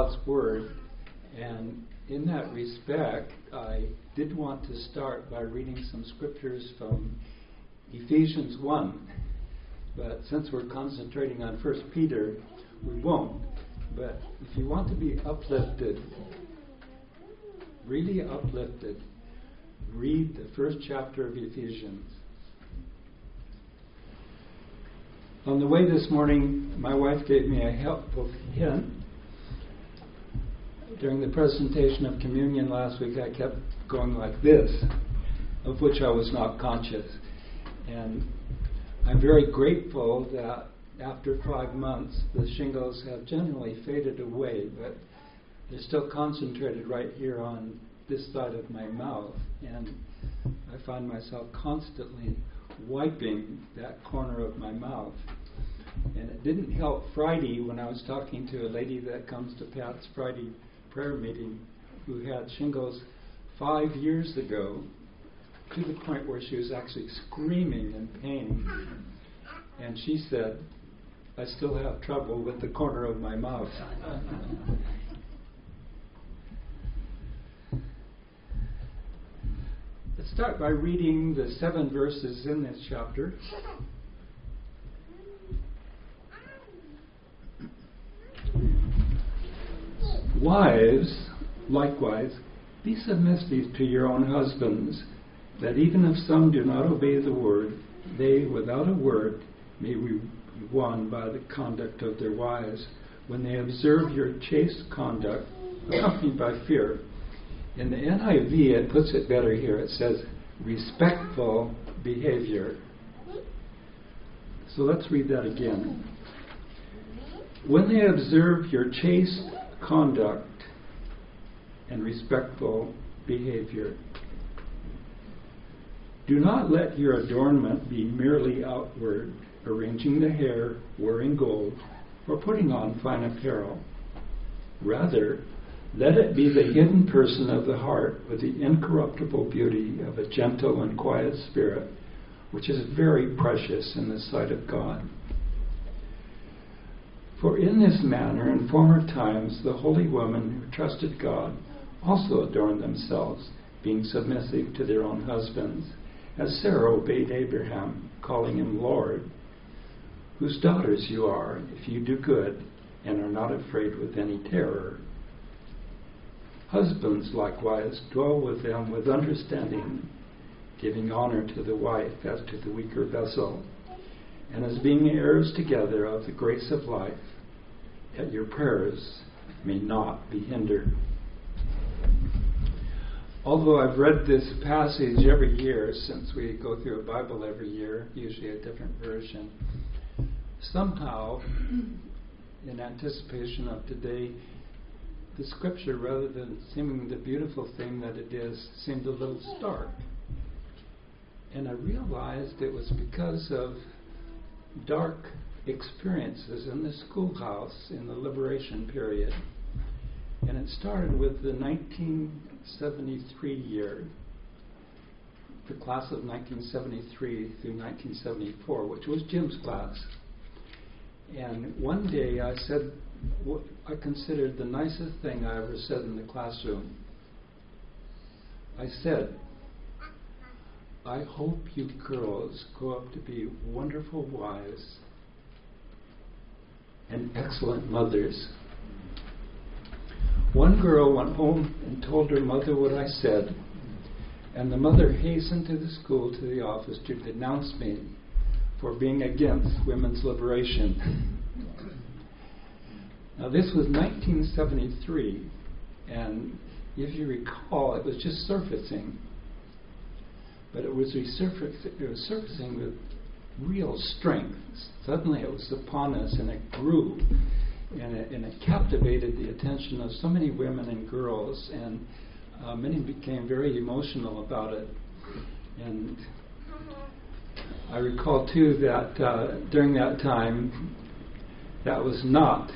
God's Word. And in that respect, I did want to start by reading some scriptures from Ephesians 1. But since we're concentrating on 1 Peter, we won't. But if you want to be uplifted, really uplifted, read the first chapter of Ephesians. On the way this morning, my wife gave me a helpful hint. During the presentation of communion last week, I kept going like this, of which I was not conscious. And I'm very grateful that after five months, the shingles have generally faded away, but they're still concentrated right here on this side of my mouth. And I find myself constantly wiping that corner of my mouth. And it didn't help Friday when I was talking to a lady that comes to Pat's Friday prayer meeting who had shingles five years ago to the point where she was actually screaming in pain. And she said, I still have trouble with the corner of my mouth. Let's start by reading the seven verses in this chapter. Wives, likewise, be submissive to your own husbands, that even if some do not obey the word, they, without a word, may be won by the conduct of their wives, when they observe your chaste conduct, accompanied by fear in the NIV, it puts it better here. It says respectful behavior. So let's read that again. When they observe your chaste conduct and respectful behavior, do not let your adornment be merely outward, arranging the hair, wearing gold, or putting on fine apparel. Rather, let it be the hidden person of the heart with the incorruptible beauty of a gentle and quiet spirit, which is very precious in the sight of God. For in this manner, in former times, the holy women who trusted God also adorned themselves, being submissive to their own husbands, as Sarah obeyed Abraham, calling him Lord, whose daughters you are, if you do good and are not afraid with any terror. Husbands likewise dwell with them with understanding, giving honor to the wife as to the weaker vessel, and as being heirs together of the grace of life, that your prayers may not be hindered. Although I've read this passage every year since we go through a Bible every year, usually a different version, somehow, in anticipation of today, the scripture, rather than seeming the beautiful thing that it is, seemed a little stark. And I realized it was because of dark experiences in the schoolhouse in the liberation period. And it started with the 1973 year, the class of 1973 through 1974, which was Jim's class. And one day I said what I considered the nicest thing I ever said in the classroom. I said, I hope you girls grow up to be wonderful wives and excellent mothers. One girl went home and told her mother what I said, and the mother hastened to the school to the office to denounce me for being against women's liberation. Now, this was 1973, and if you recall, it was just surfacing. But it was, resurfac- it was surfacing with real strength. Suddenly it was upon us, and it grew, and it, and it captivated the attention of so many women and girls, and uh, many became very emotional about it. And I recall, too, that uh, during that time, that was not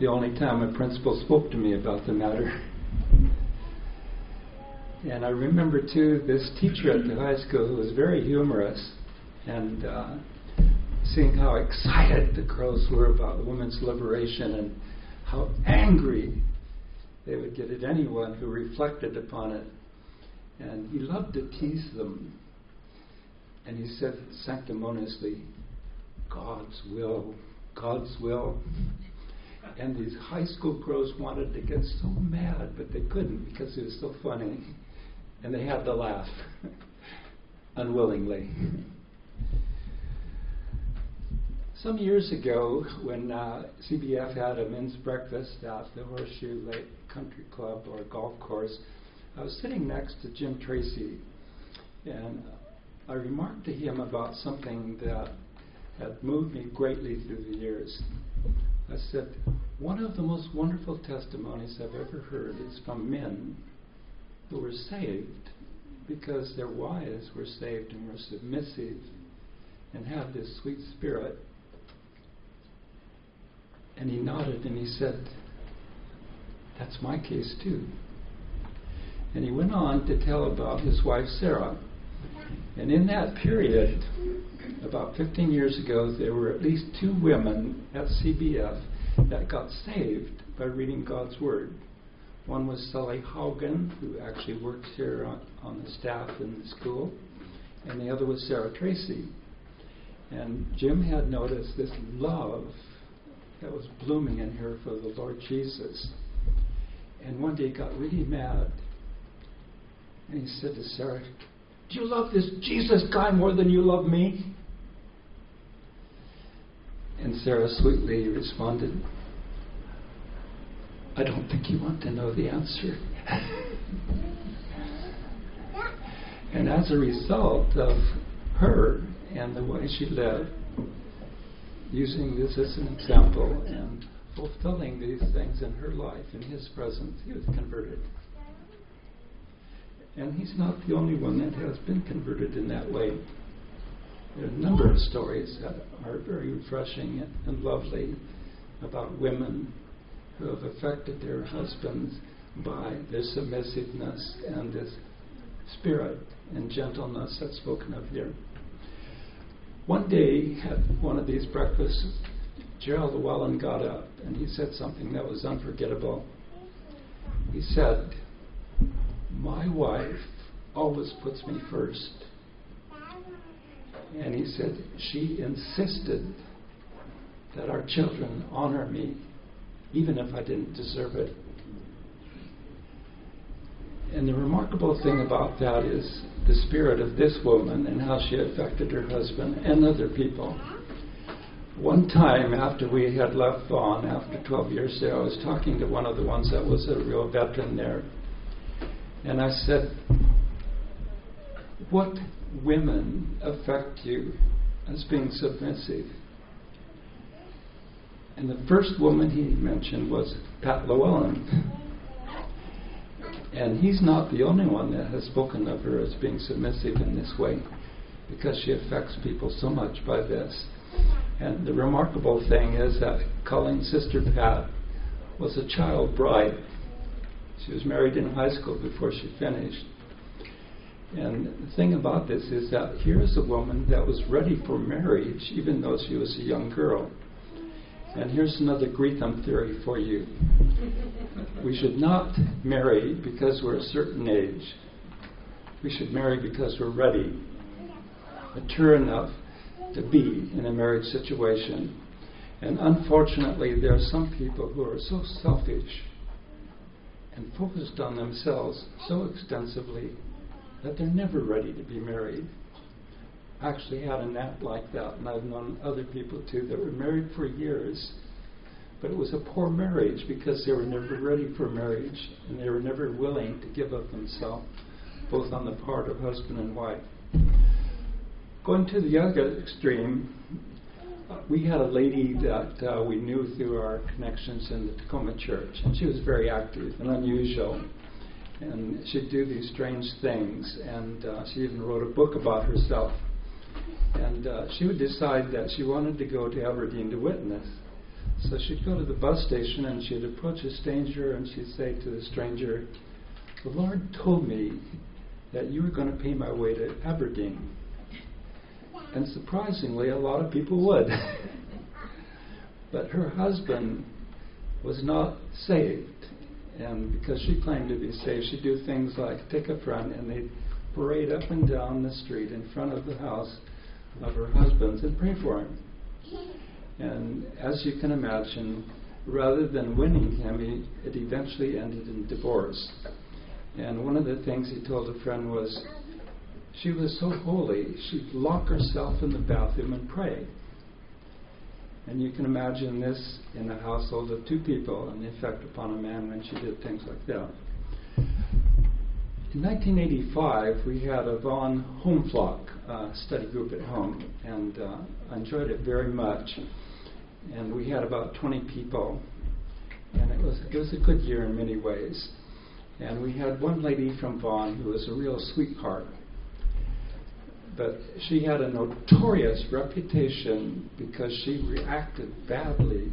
the only time a principal spoke to me about the matter. And I remember too this teacher at the high school who was very humorous, and uh, seeing how excited the girls were about women's liberation, and how angry they would get at anyone who reflected upon it. And he loved to tease them. And he said sanctimoniously, God's will, God's will. And these high school girls wanted to get so mad, but they couldn't because he was so funny. And they had to laugh unwillingly. Some years ago, when uh, CBF had a men's breakfast at the Horseshoe Lake Country Club or golf course, I was sitting next to Jim Tracy, and I remarked to him about something that had moved me greatly through the years. I said, One of the most wonderful testimonies I've ever heard is from men who were saved because their wives were saved and were submissive and had this sweet spirit. And he nodded and he said, That's my case too. And he went on to tell about his wife Sarah. And in that period, about 15 years ago, there were at least two women at CBF that got saved by reading God's Word. One was Sally Haugen, who actually works here on, on the staff in the school, and the other was Sarah Tracy. And Jim had noticed this love that was blooming in her for the Lord Jesus. And one day he got really mad. And he said to Sarah, Do you love this Jesus guy more than you love me? And Sarah sweetly responded, I don't think you want to know the answer. and as a result of her and the way she lived, using this as an example and fulfilling these things in her life, in his presence, he was converted. And he's not the only one that has been converted in that way. There are a number of stories that are very refreshing and lovely about women who have affected their husbands by their submissiveness and this spirit and gentleness that's spoken of here. One day at one of these breakfasts, Gerald Llewellyn got up and he said something that was unforgettable. He said, My wife always puts me first. And he said, She insisted that our children honor me even if I didn't deserve it. And the remarkable thing about that is the spirit of this woman and how she affected her husband and other people. One time after we had left Vaughn, after 12 years there, I was talking to one of the ones that was a real veteran there. And I said, What women affect you as being submissive? And the first woman he mentioned was Pat Llewellyn. And he's not the only one that has spoken of her as being submissive in this way, because she affects people so much by this. And the remarkable thing is that Colleen's sister Pat was a child bride. She was married in high school before she finished. And the thing about this is that here's a woman that was ready for marriage, even though she was a young girl. And here's another Greetham theory for you. We should not marry because we're a certain age. We should marry because we're ready, mature enough to be in a marriage situation. And unfortunately, there are some people who are so selfish and focused on themselves so extensively that they're never ready to be married actually had a nap like that, and I've known other people too that were married for years, but it was a poor marriage because they were never ready for marriage and they were never willing to give up themselves, both on the part of husband and wife. Going to the other extreme, we had a lady that uh, we knew through our connections in the Tacoma church, and she was very active and unusual. And she'd do these strange things, and uh, she even wrote a book about herself and uh, she would decide that she wanted to go to Aberdeen to witness. So she'd go to the bus station and she'd approach a stranger and she'd say to the stranger, The Lord told me that you were going to pay my way to Aberdeen. And surprisingly, a lot of people would. but her husband was not saved. And because she claimed to be saved, she'd do things like take a friend and they'd parade up and down the street in front of the house of her husband and pray for him. And as you can imagine, rather than winning him, he, it eventually ended in divorce. And one of the things he told a friend was, she was so holy, she'd lock herself in the bathroom and pray. And you can imagine this in a household of two people and the effect upon a man when she did things like that. In 1985, we had a Vaughn Home Flock uh, study group at home, and uh, I enjoyed it very much. And we had about 20 people, and it was it was a good year in many ways. And we had one lady from Vaughn who was a real sweetheart, but she had a notorious reputation because she reacted badly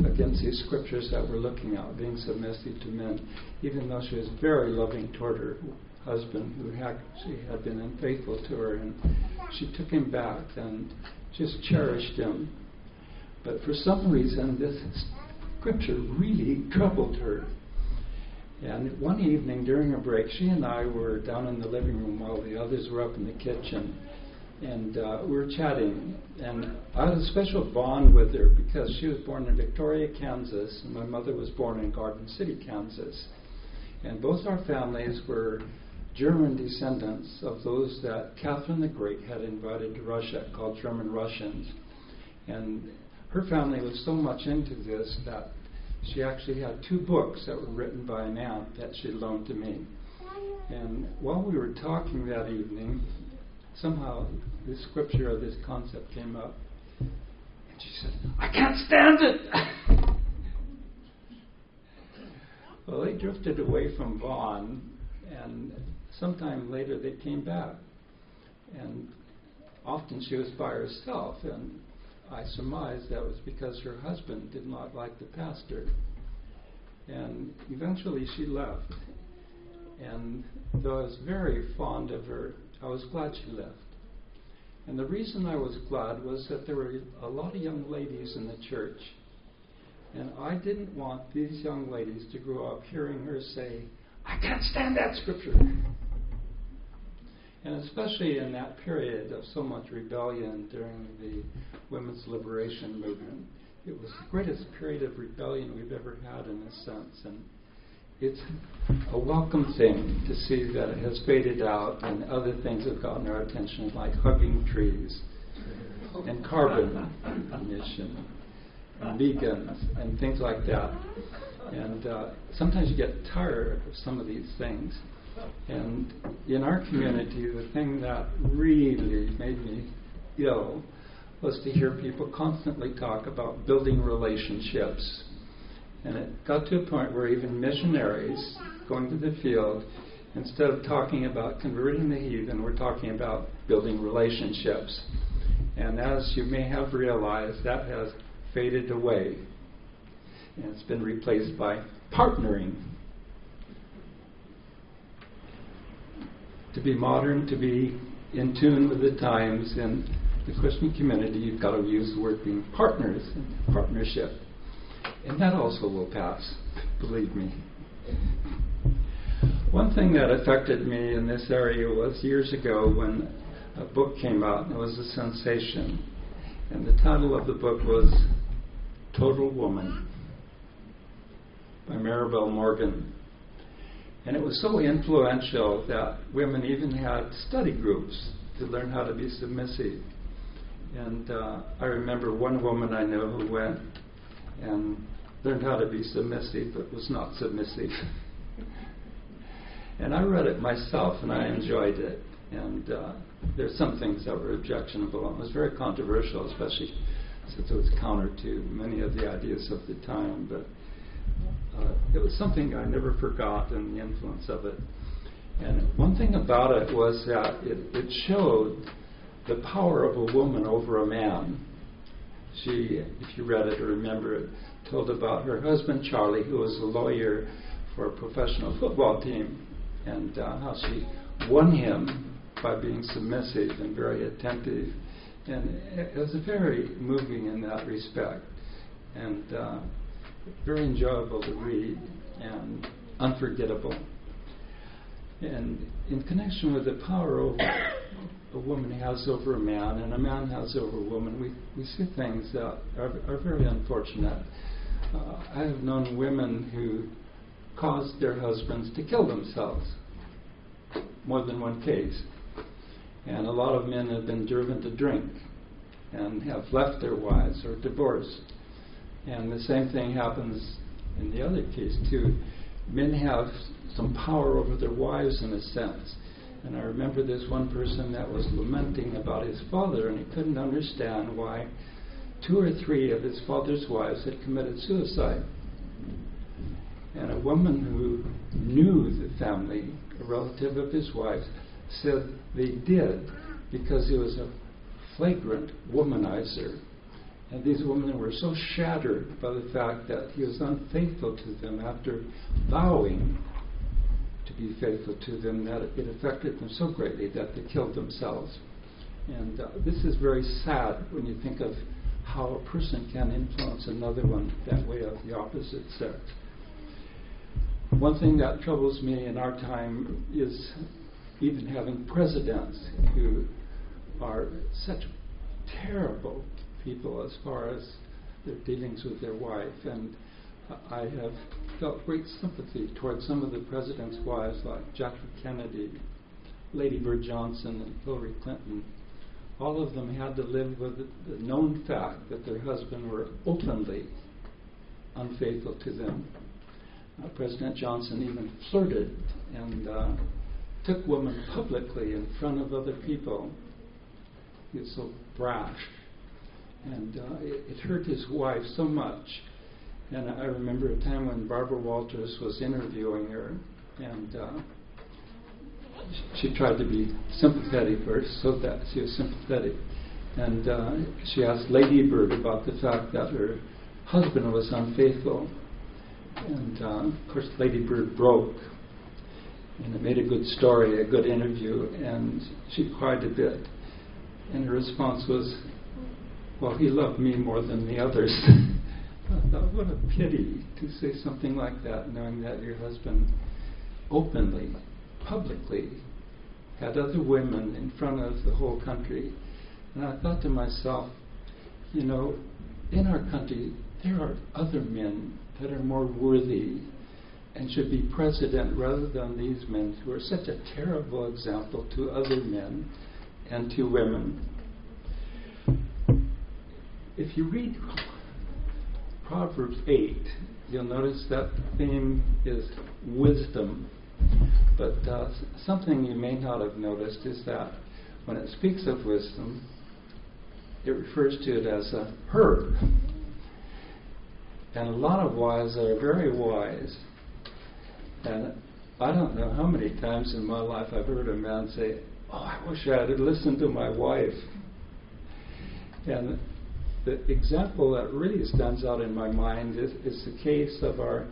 against these scriptures that we're looking at, being submissive to men, even though she was very loving toward her husband who had she had been unfaithful to her and she took him back and just cherished him. But for some reason this scripture really troubled her. And one evening during a break, she and I were down in the living room while the others were up in the kitchen. And uh, we were chatting. And I had a special bond with her because she was born in Victoria, Kansas, and my mother was born in Garden City, Kansas. And both our families were German descendants of those that Catherine the Great had invited to Russia, called German Russians. And her family was so much into this that she actually had two books that were written by an aunt that she loaned to me. And while we were talking that evening, somehow this scripture or this concept came up. And she said, I can't stand it! well, they drifted away from Vaughn, and sometime later they came back. And often she was by herself, and I surmised that was because her husband did not like the pastor. And eventually she left. And though I was very fond of her, I was glad she left. And the reason I was glad was that there were a lot of young ladies in the church. And I didn't want these young ladies to grow up hearing her say, I can't stand that scripture. And especially in that period of so much rebellion during the women's liberation movement, it was the greatest period of rebellion we've ever had in a sense. And it's a welcome thing to see that it has faded out and other things have gotten our attention, like hugging trees and carbon emission and vegans and things like that. And uh, sometimes you get tired of some of these things. And in our community, the thing that really made me ill was to hear people constantly talk about building relationships. And it got to a point where even missionaries going to the field, instead of talking about converting the heathen, we're talking about building relationships. And as you may have realized, that has faded away. And it's been replaced by partnering to be modern, to be in tune with the times. In the Christian community, you've got to use the word being partners partnership. And that also will pass, believe me. One thing that affected me in this area was years ago when a book came out and it was a sensation. And the title of the book was Total Woman by Marabel Morgan. And it was so influential that women even had study groups to learn how to be submissive. And uh, I remember one woman I know who went and learned how to be submissive but was not submissive. and I read it myself and I enjoyed it. And uh, there's some things that were objectionable it was very controversial, especially since it was counter to many of the ideas of the time. But uh, it was something I never forgot and the influence of it. And one thing about it was that it, it showed the power of a woman over a man. She, if you read it or remember it, told about her husband Charlie, who was a lawyer for a professional football team, and uh, how she won him by being submissive and very attentive. And it was very moving in that respect. And uh, very enjoyable to read and unforgettable. And in connection with the power over a woman has over a man and a man has over a woman, we, we see things that are, are very unfortunate. Uh, I have known women who caused their husbands to kill themselves, more than one case. And a lot of men have been driven to drink and have left their wives or divorced. And the same thing happens in the other case, too. Men have some power over their wives in a sense. And I remember this one person that was lamenting about his father, and he couldn't understand why two or three of his father's wives had committed suicide. And a woman who knew the family, a relative of his wife's, said they did because he was a flagrant womanizer. And these women were so shattered by the fact that he was unfaithful to them after vowing to be faithful to them that it affected them so greatly that they killed themselves. And uh, this is very sad when you think of how a person can influence another one that way of the opposite sex. One thing that troubles me in our time is even having presidents who are such terrible people as far as their dealings with their wife. And I have felt great sympathy towards some of the president's wives, like Jackie Kennedy, Lady Bird Johnson, and Hillary Clinton. All of them had to live with the known fact that their husbands were openly unfaithful to them. Uh, President Johnson even flirted and uh, took women publicly in front of other people. He was so brash. And uh, it, it hurt his wife so much and I remember a time when Barbara Walters was interviewing her, and uh, she tried to be sympathetic first, so that she was sympathetic. And uh, she asked Lady Bird about the fact that her husband was unfaithful. And uh, of course, Lady Bird broke. And it made a good story, a good interview, and she cried a bit. And her response was, Well, he loved me more than the others. What a pity to say something like that, knowing that your husband openly, publicly, had other women in front of the whole country. And I thought to myself, you know, in our country, there are other men that are more worthy and should be president rather than these men who are such a terrible example to other men and to women. If you read Proverbs 8, you'll notice that theme is wisdom. But uh, something you may not have noticed is that when it speaks of wisdom, it refers to it as a herb. And a lot of wise are very wise. And I don't know how many times in my life I've heard a man say, Oh, I wish I had listened to my wife. And the example that really stands out in my mind is, is the case of our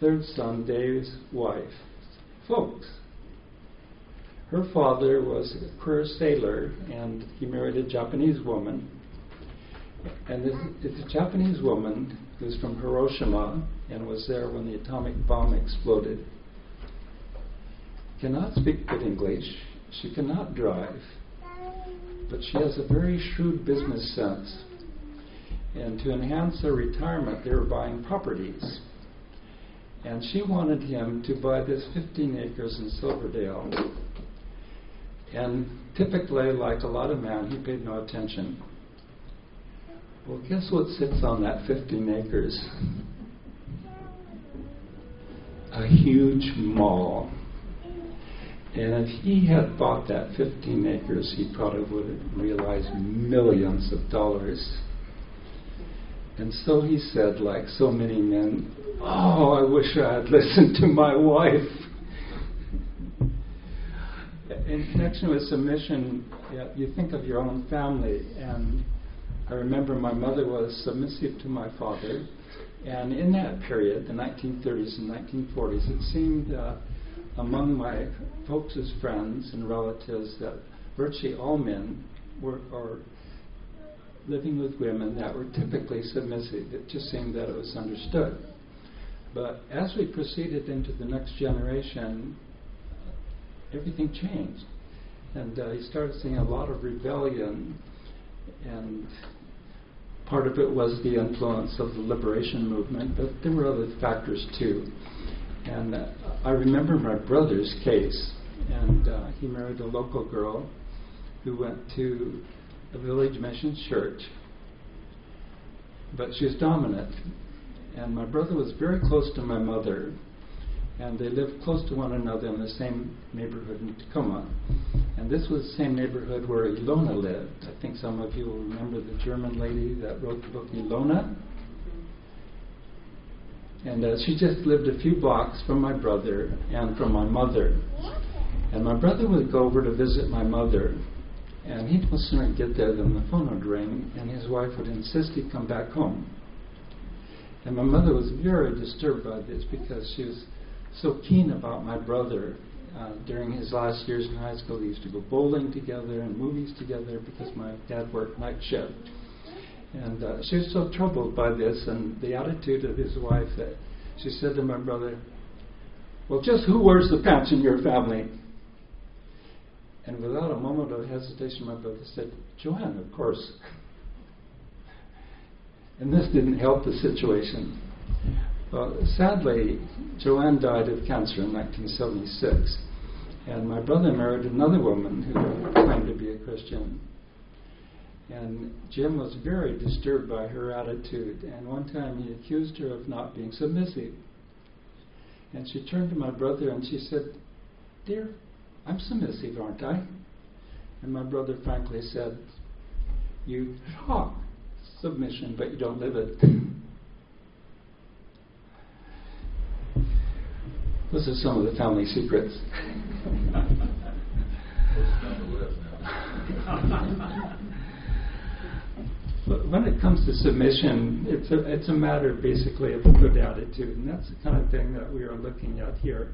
third son, Dave's wife, Folks. Her father was a career sailor, and he married a Japanese woman. And this, it's a Japanese woman who's from Hiroshima and was there when the atomic bomb exploded. Cannot speak good English. She cannot drive. But she has a very shrewd business sense and to enhance their retirement, they were buying properties. And she wanted him to buy this 15 acres in Silverdale. And typically, like a lot of men, he paid no attention. Well, guess what sits on that 15 acres? A huge mall. And if he had bought that 15 acres, he probably would have realized millions of dollars and so he said, like so many men, Oh, I wish I had listened to my wife. In connection with submission, you think of your own family. And I remember my mother was submissive to my father. And in that period, the 1930s and 1940s, it seemed uh, among my folks' friends and relatives that virtually all men were, or living with women that were typically submissive. It just seemed that it was understood. But as we proceeded into the next generation, everything changed. And uh, he started seeing a lot of rebellion, and part of it was the influence of the liberation movement, but there were other factors too. And uh, I remember my brother's case, and uh, he married a local girl who went to a village mission church, but she was dominant. And my brother was very close to my mother, and they lived close to one another in the same neighborhood in Tacoma. And this was the same neighborhood where Ilona lived. I think some of you will remember the German lady that wrote the book Ilona. And uh, she just lived a few blocks from my brother and from my mother. And my brother would go over to visit my mother. And he'd no sooner get there than the phone would ring, and his wife would insist he come back home. And my mother was very disturbed by this because she was so keen about my brother. Uh, during his last years in high school, they used to go bowling together and movies together because my dad worked night shift. And uh, she was so troubled by this and the attitude of his wife that she said to my brother, Well, just who wears the pants in your family? And without a moment of hesitation, my brother said, Joanne, of course. And this didn't help the situation. Well, sadly, Joanne died of cancer in 1976. And my brother married another woman who claimed to be a Christian. And Jim was very disturbed by her attitude. And one time he accused her of not being submissive. And she turned to my brother and she said, Dear, I'm submissive, aren't I? And my brother frankly said, You talk submission, but you don't live it. Those are some of the family secrets. but when it comes to submission, it's a, it's a matter basically of good attitude, and that's the kind of thing that we are looking at here.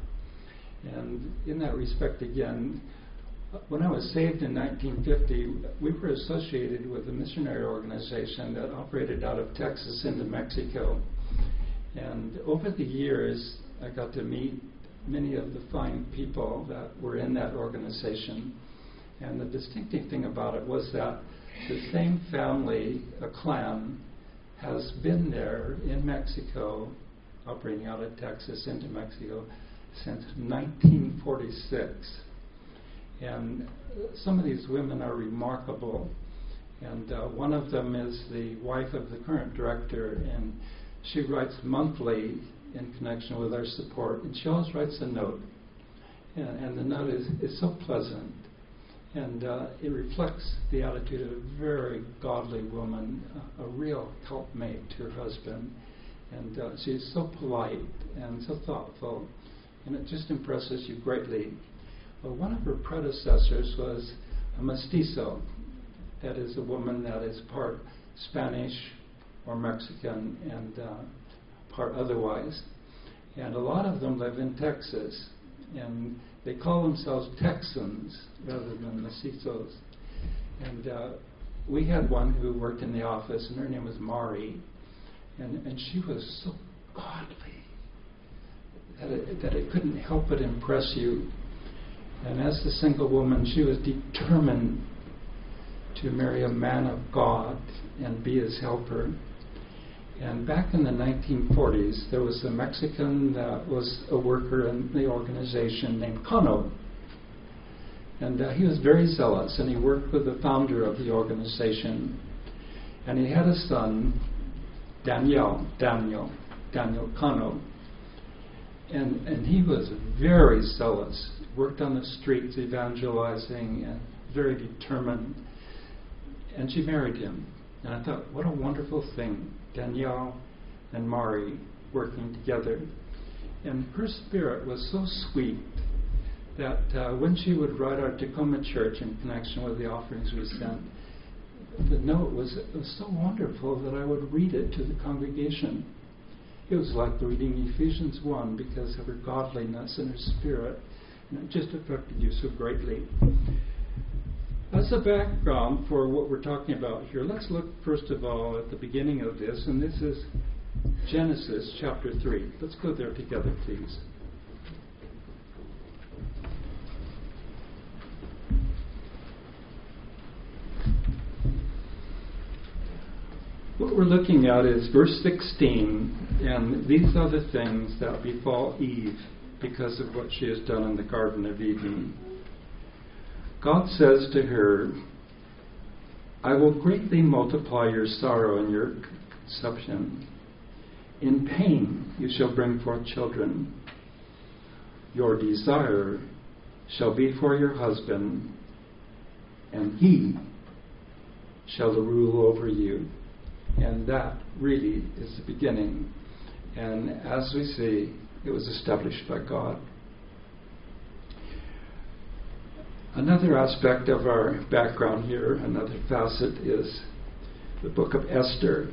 And in that respect, again, when I was saved in 1950, we were associated with a missionary organization that operated out of Texas into Mexico. And over the years, I got to meet many of the fine people that were in that organization. And the distinctive thing about it was that the same family, a clan, has been there in Mexico, operating out of Texas into Mexico, since 1946. And some of these women are remarkable. And uh, one of them is the wife of the current director, and she writes monthly in connection with our support. And she always writes a note. And, and the note is, is so pleasant. And uh, it reflects the attitude of a very godly woman, a, a real helpmate to her husband. And uh, she's so polite and so thoughtful, and it just impresses you greatly. Well, one of her predecessors was a mestizo, that is, a woman that is part Spanish or Mexican and uh, part otherwise. And a lot of them live in Texas. And they call themselves Texans rather than mestizos. And uh, we had one who worked in the office, and her name was Mari. And, and she was so godly that it, that it couldn't help but impress you. And as the single woman, she was determined to marry a man of God and be his helper. And back in the 1940s, there was a Mexican that was a worker in the organization named Cano. And uh, he was very zealous, and he worked with the founder of the organization. And he had a son, Daniel, Daniel, Daniel Cano. And, and he was very zealous, worked on the streets evangelizing, and very determined. And she married him. And I thought, what a wonderful thing. Daniel and Mari working together. And her spirit was so sweet that uh, when she would write our Tacoma church in connection with the offerings we sent, the note was, was so wonderful that I would read it to the congregation. It was like reading Ephesians 1 because of her godliness and her spirit. And it just affected you so greatly. As a background for what we're talking about here, let's look first of all at the beginning of this, and this is Genesis chapter 3. Let's go there together, please. What we're looking at is verse 16, and these are the things that befall Eve because of what she has done in the Garden of Eden. God says to her, I will greatly multiply your sorrow and your conception. In pain you shall bring forth children. Your desire shall be for your husband, and he shall rule over you. And that really is the beginning. And as we see, it was established by God. Another aspect of our background here, another facet, is the book of Esther.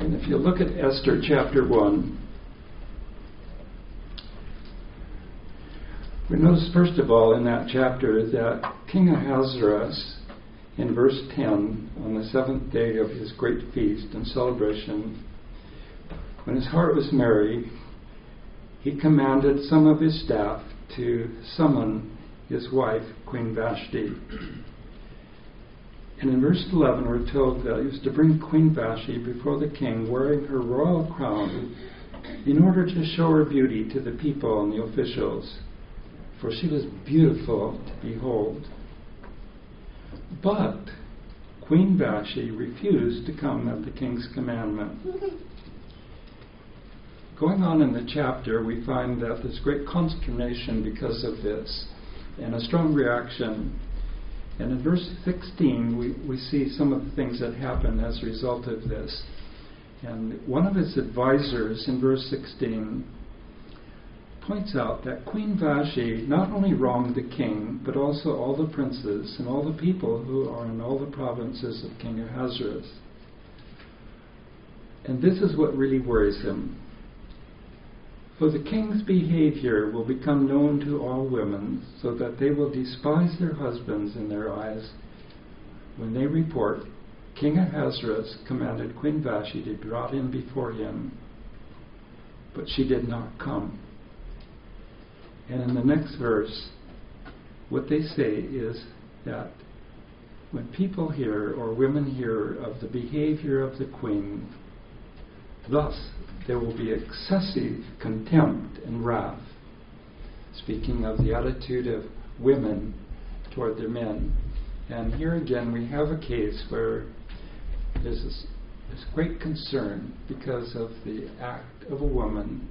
And if you look at Esther chapter 1, we notice, first of all, in that chapter that King Ahasuerus, in verse 10, on the seventh day of his great feast and celebration, when his heart was merry, he commanded some of his staff to summon his wife, Queen Vashti. And in verse 11, we're told that he was to bring Queen Vashti before the king wearing her royal crown in order to show her beauty to the people and the officials, for she was beautiful to behold. But Queen Vashti refused to come at the king's commandment. Going on in the chapter, we find that there's great consternation because of this and a strong reaction. And in verse 16, we, we see some of the things that happen as a result of this. And one of his advisors in verse 16 points out that Queen Vashti not only wronged the king, but also all the princes and all the people who are in all the provinces of King Ahasuerus. And this is what really worries him. For the king's behavior will become known to all women, so that they will despise their husbands in their eyes when they report, King Ahasuerus commanded Queen Vashti to be brought in before him, but she did not come. And in the next verse, what they say is that when people hear or women hear of the behavior of the queen, thus there will be excessive contempt and wrath. Speaking of the attitude of women toward their men. And here again, we have a case where there's this, this great concern because of the act of a woman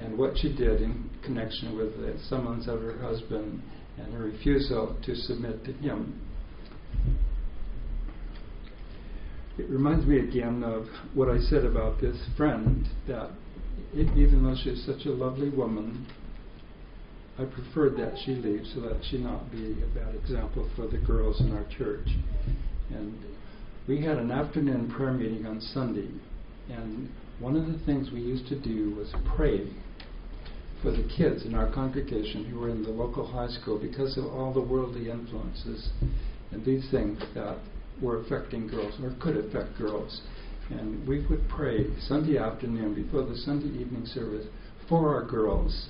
and what she did in connection with the summons of her husband and her refusal to submit to him. It reminds me again of what I said about this friend that it, even though she's such a lovely woman, I preferred that she leave so that she not be a bad example for the girls in our church. And we had an afternoon prayer meeting on Sunday, and one of the things we used to do was pray for the kids in our congregation who were in the local high school because of all the worldly influences and these things that were affecting girls or could affect girls. And we would pray Sunday afternoon before the Sunday evening service for our girls.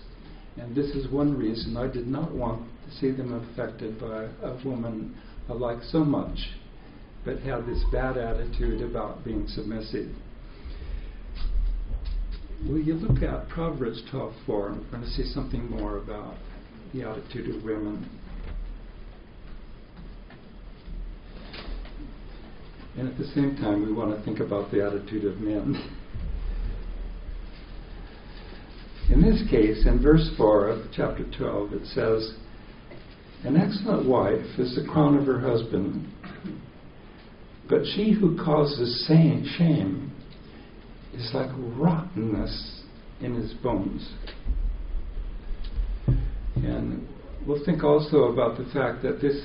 And this is one reason I did not want to see them affected by a woman I like so much, but had this bad attitude about being submissive. Will you look at Proverbs 12:4? We're going to see something more about the attitude of women. And at the same time, we want to think about the attitude of men. In this case, in verse 4 of chapter 12, it says, An excellent wife is the crown of her husband, but she who causes shame is like rottenness in his bones. And we'll think also about the fact that this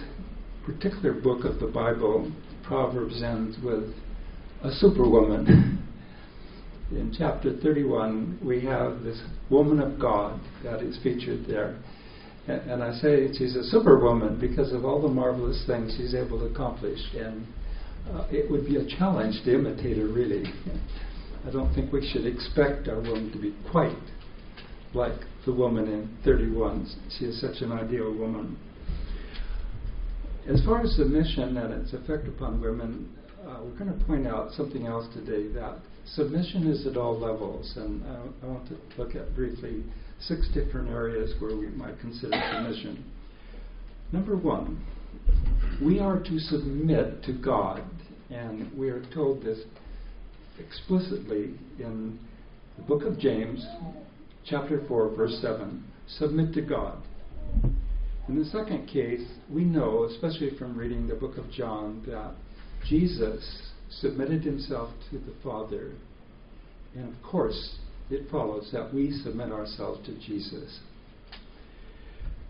particular book of the Bible Proverbs ends with a superwoman. In chapter 31, we have this woman of God that is featured there. And I say she's a superwoman because of all the marvelous things she's able to accomplish. And uh, it would be a challenge to imitate her, really. I don't think we should expect our woman to be quite like the woman in 31. She is such an ideal woman. As far as submission and its effect upon women, uh, we're going to point out something else today that submission is at all levels, and I, I want to look at briefly six different areas where we might consider submission. Number one, we are to submit to God, and we are told this explicitly in the book of James, chapter 4, verse 7. Submit to God. In the second case, we know, especially from reading the book of John, that Jesus submitted himself to the Father. And of course, it follows that we submit ourselves to Jesus.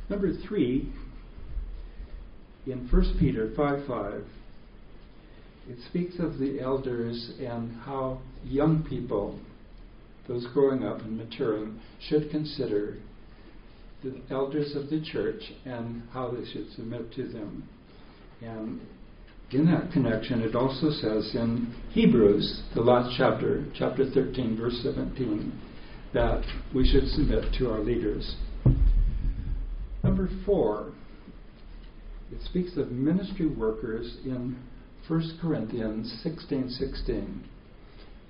Number three, in 1 Peter 5 5, it speaks of the elders and how young people, those growing up and maturing, should consider the elders of the church and how they should submit to them. And in that connection, it also says in Hebrews, the last chapter, chapter 13, verse 17, that we should submit to our leaders. Number four, it speaks of ministry workers in 1 Corinthians 16 16.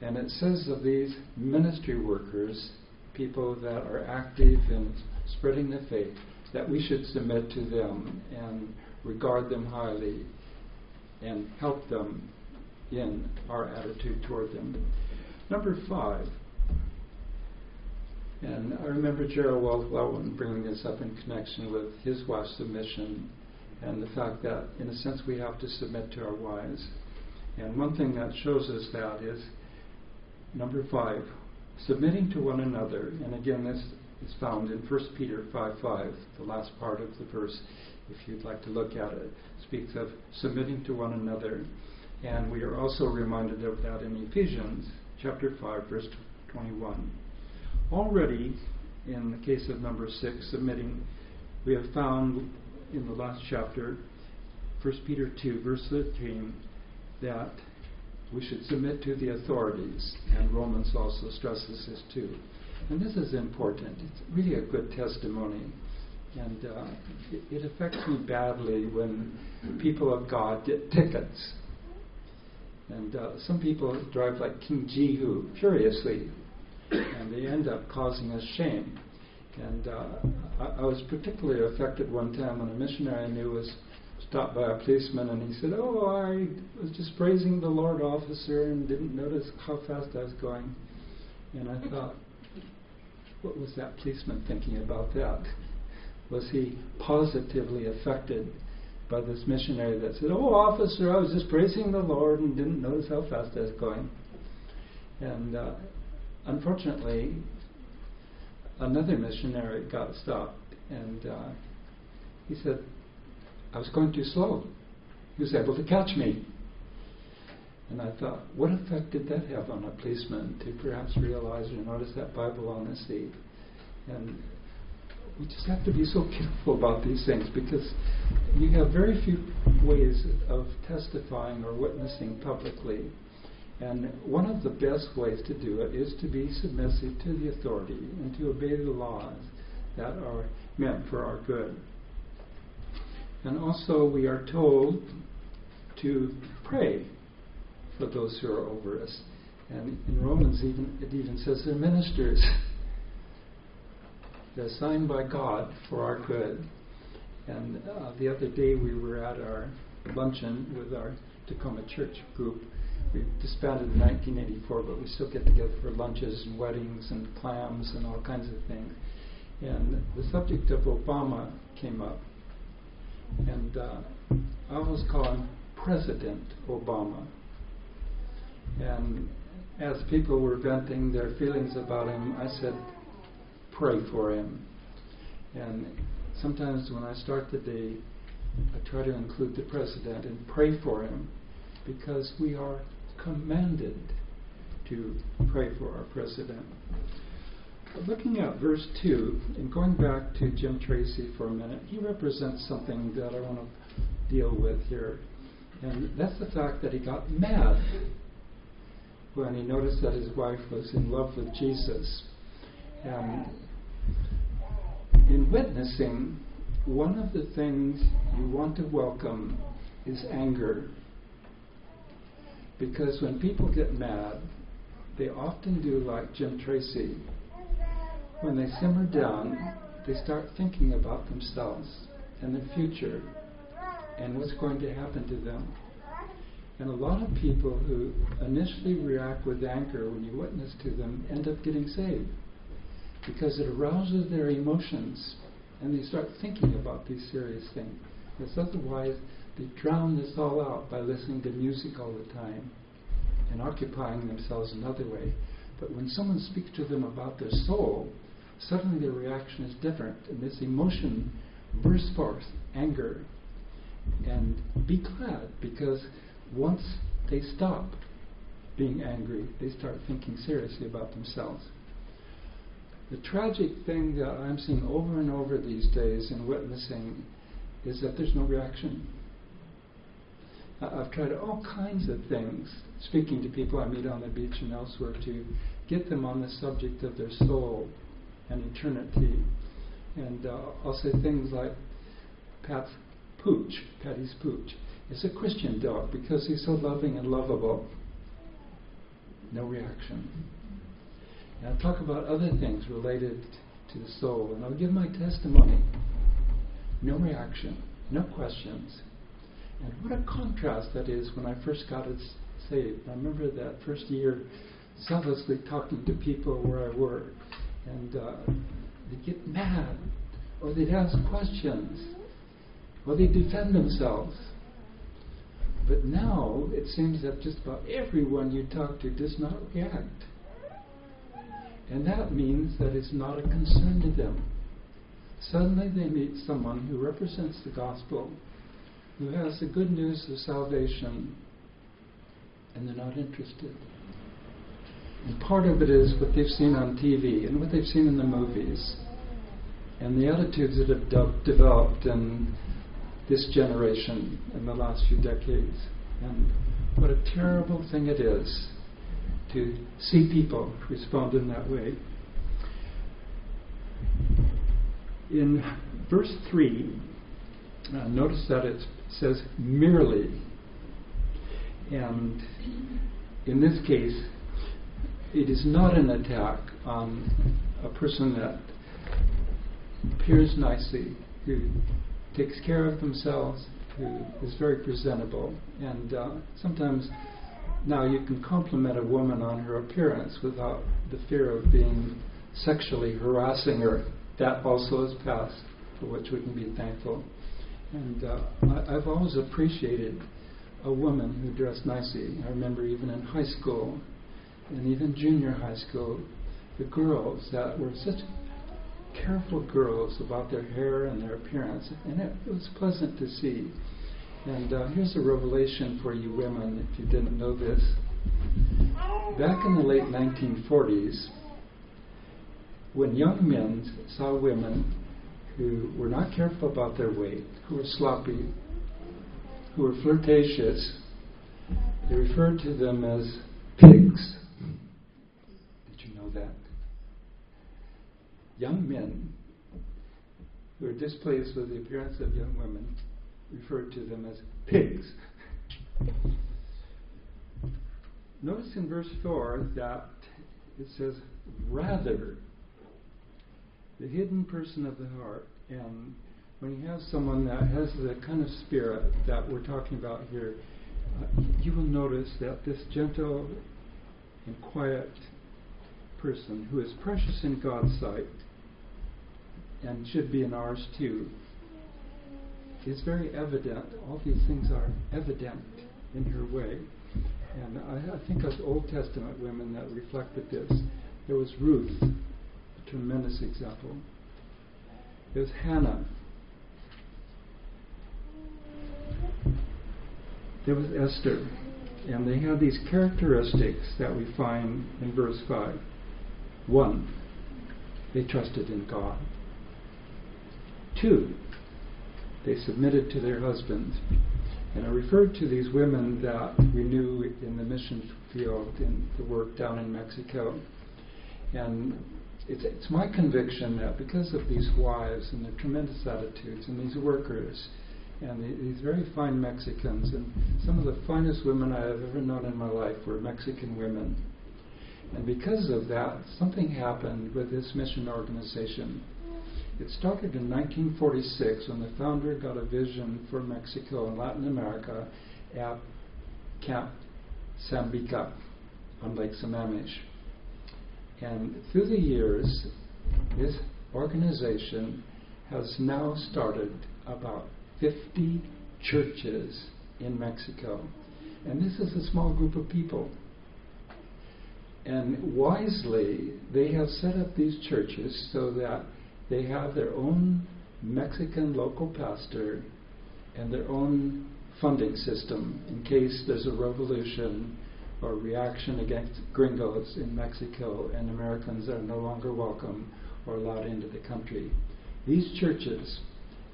And it says of these ministry workers, people that are active in spreading the faith, that we should submit to them and regard them highly and help them in our attitude toward them. Number five, and I remember Gerald Walwell bringing this up in connection with his wife's submission and the fact that, in a sense, we have to submit to our wives. And one thing that shows us that is number five, submitting to one another. And again, this is found in 1 Peter 5 5, the last part of the verse, if you'd like to look at it, speaks of submitting to one another. And we are also reminded of that in Ephesians chapter 5, verse 21. Already, in the case of number 6, submitting, we have found in the last chapter, 1 Peter 2, verse 13, that we should submit to the authorities, and Romans also stresses this too. And this is important. It's really a good testimony. And uh, it, it, affects me badly when people of God get tickets. And uh, some people drive like King Jehu furiously, and they end up causing us shame. And uh, I, I, was particularly affected one time when a missionary I knew was stopped by a policeman and he said, Oh, I was just praising the Lord officer and didn't notice how fast I was going. And I thought, what was that policeman thinking about that? Was he positively affected by this missionary that said, Oh, officer, I was just praising the Lord and didn't notice how fast I was going? And uh, unfortunately, another missionary got stopped, and uh, he said, I was going too slow. He was able to catch me. And I thought, what effect did that have on a policeman to perhaps realize or notice that Bible on the seat? And we just have to be so careful about these things because you have very few ways of testifying or witnessing publicly. And one of the best ways to do it is to be submissive to the authority and to obey the laws that are meant for our good. And also, we are told to pray for those who are over us. And in Romans, even it even says they're ministers. they're assigned by God for our good. And uh, the other day, we were at our luncheon with our Tacoma church group we disbanded in 1984, but we still get together for lunches and weddings and clams and all kinds of things. And the subject of Obama came up, and uh, I always call him President Obama. And as people were venting their feelings about him, I said, pray for him. And sometimes when I start the day, I try to include the president and pray for him because we are commanded to pray for our president. Looking at verse 2 and going back to Jim Tracy for a minute, he represents something that I want to deal with here. And that's the fact that he got mad when he noticed that his wife was in love with Jesus. And in witnessing, one of the things you want to welcome is anger. Because when people get mad, they often do like Jim Tracy. When they simmer down, they start thinking about themselves and their future and what's going to happen to them. And a lot of people who initially react with anger when you witness to them end up getting saved because it arouses their emotions and they start thinking about these serious things. Because otherwise, they drown this all out by listening to music all the time and occupying themselves another way. But when someone speaks to them about their soul, suddenly their reaction is different, and this emotion bursts forth anger. And be glad because once they stop being angry, they start thinking seriously about themselves. The tragic thing that I'm seeing over and over these days in witnessing is that there's no reaction. I've tried all kinds of things, speaking to people I meet on the beach and elsewhere, to get them on the subject of their soul and eternity. And uh, I'll say things like Pat's Pooch, Patty's Pooch, is a Christian dog because he's so loving and lovable. No reaction. And I'll talk about other things related to the soul, and I'll give my testimony. No reaction, no questions. And what a contrast that is when I first got it saved. I remember that first year zealously talking to people where I worked, and uh, they'd get mad, or they'd ask questions, or they'd defend themselves. But now it seems that just about everyone you talk to does not react. And that means that it's not a concern to them. Suddenly they meet someone who represents the gospel, who has the good news of salvation, and they're not interested. And part of it is what they've seen on TV and what they've seen in the movies, and the attitudes that have de- developed in this generation in the last few decades. And what a terrible thing it is to see people respond in that way. In verse 3, uh, notice that it says merely. And in this case, it is not an attack on a person that appears nicely, who takes care of themselves, who is very presentable. And uh, sometimes now, you can compliment a woman on her appearance without the fear of being sexually harassing her. That also has passed, for which we can be thankful. And uh, I, have always appreciated a woman who dressed nicely. I remember even in high school and even junior high school, the girls that were such careful girls about their hair and their appearance, and it, it was pleasant to see. And uh, here's a revelation for you women, if you didn't know this. Back in the late 1940s, when young men saw women who were not careful about their weight, who were sloppy, who were flirtatious, they referred to them as pigs. Did you know that? Young men who are displeased with the appearance of young women referred to them as pigs. Notice in verse 4 that it says, rather, the hidden person of the heart. And when you have someone that has the kind of spirit that we're talking about here, uh, you will notice that this gentle and quiet person who is precious in God's sight and should be in ours too is very evident. All these things are evident in her way. And I, I think of Old Testament women that reflected this. There was Ruth, a tremendous example. There's Hannah. There was Esther. And they had these characteristics that we find in verse 5. One, they trusted in God. Two, they submitted to their husbands. And I referred to these women that we knew in the mission field in the work down in Mexico. And it's, it's my conviction that because of these wives and their tremendous attitudes and these workers and the, these very fine Mexicans and some of the finest women I have ever known in my life were Mexican women. And because of that, something happened with this mission organization. It started in 1946 when the founder got a vision for Mexico and Latin America at Camp Sambica on Lake Sammamish. And through the years, this organization has now started about 50 churches in Mexico. And this is a small group of people. And wisely, they have set up these churches so that they have their own Mexican local pastor and their own funding system in case there's a revolution or reaction against gringos in Mexico and Americans are no longer welcome or allowed into the country. These churches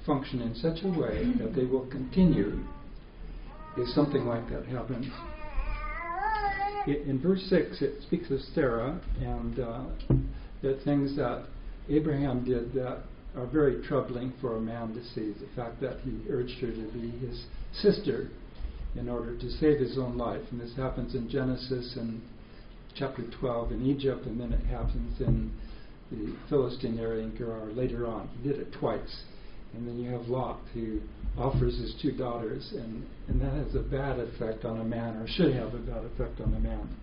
function in such a way that they will continue if something like that happens. In verse 6, it speaks of Sarah and uh, the things that Abraham did that are very troubling for a man to see. The fact that he urged her to be his sister in order to save his own life. And this happens in Genesis and chapter 12 in Egypt, and then it happens in the Philistine area in Gerar later on. He did it twice. And then you have Lot, who offers his two daughters, and, and that has a bad effect on a man, or should have a bad effect on a man.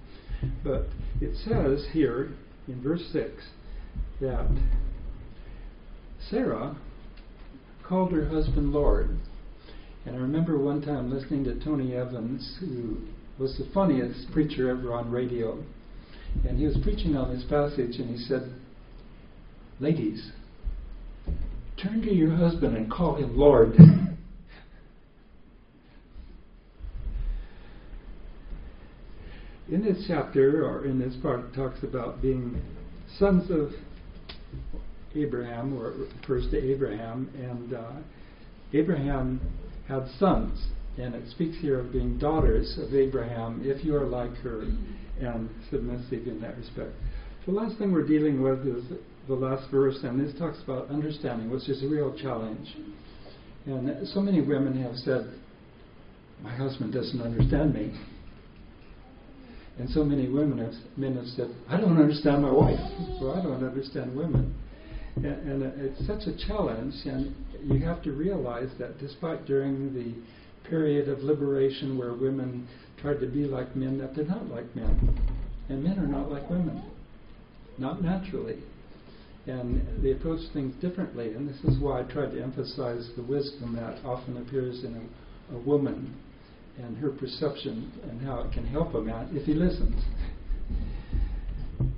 But it says here in verse 6 that Sarah called her husband Lord. And I remember one time listening to Tony Evans, who was the funniest preacher ever on radio. And he was preaching on this passage, and he said, Ladies, turn to your husband and call him Lord. in this chapter, or in this part, it talks about being sons of Abraham, or refers to Abraham, and uh, Abraham had sons. And it speaks here of being daughters of Abraham if you are like her and submissive in that respect. The last thing we're dealing with is the last verse, and this talks about understanding, which is a real challenge. And so many women have said, My husband doesn't understand me. And so many women have, men have said, I don't understand my wife, or I don't understand women. And, and it's such a challenge, and you have to realize that despite during the period of liberation where women tried to be like men, that they're not like men. And men are not like women, not naturally. And they approach things differently, and this is why I try to emphasize the wisdom that often appears in a, a woman and her perception and how it can help a man if he listens.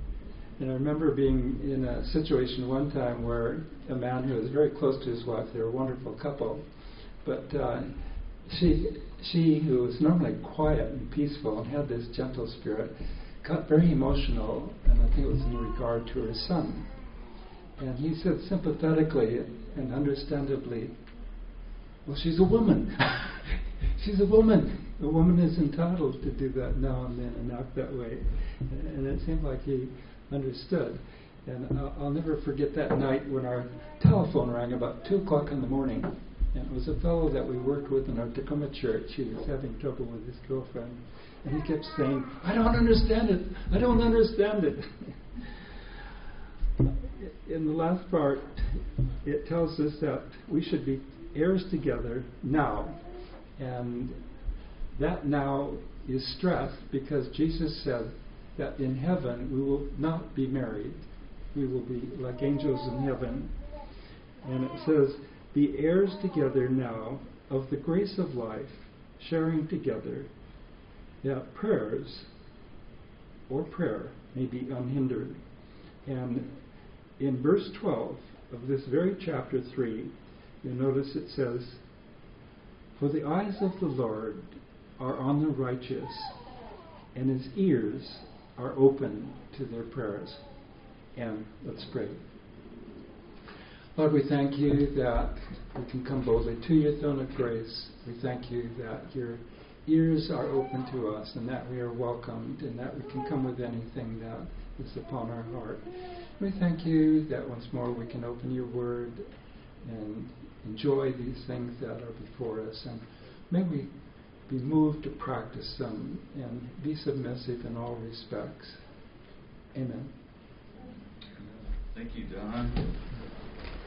And I remember being in a situation one time where a man who was very close to his wife, they were a wonderful couple, but uh, she, she, who was normally quiet and peaceful and had this gentle spirit, got very emotional, and I think it was in regard to her son. And he said sympathetically and understandably, Well, she's a woman. she's a woman. A woman is entitled to do that now and then and act that way. And it seemed like he understood. And I'll, never forget that night when our telephone rang about 2 o'clock in the morning. And it was a fellow that we worked with in our Tacoma church. He was having trouble with his girlfriend. And he kept saying, I don't understand it. I don't understand it. in the last part, it tells us that we should be heirs together now. And that now is stressed because Jesus said that in heaven we will not be married. We will be like angels in heaven. And it says, Be heirs together now of the grace of life, sharing together, that prayers or prayer may be unhindered. And in verse 12 of this very chapter 3, you'll notice it says, For the eyes of the Lord are on the righteous, and his ears are open to their prayers. And let's pray. Lord, we thank you that we can come boldly to your throne of grace. We thank you that your ears are open to us and that we are welcomed and that we can come with anything that is upon our heart. We thank you that once more we can open your word and enjoy these things that are before us. And may we be moved to practice them and be submissive in all respects. Amen. Thank you, Don.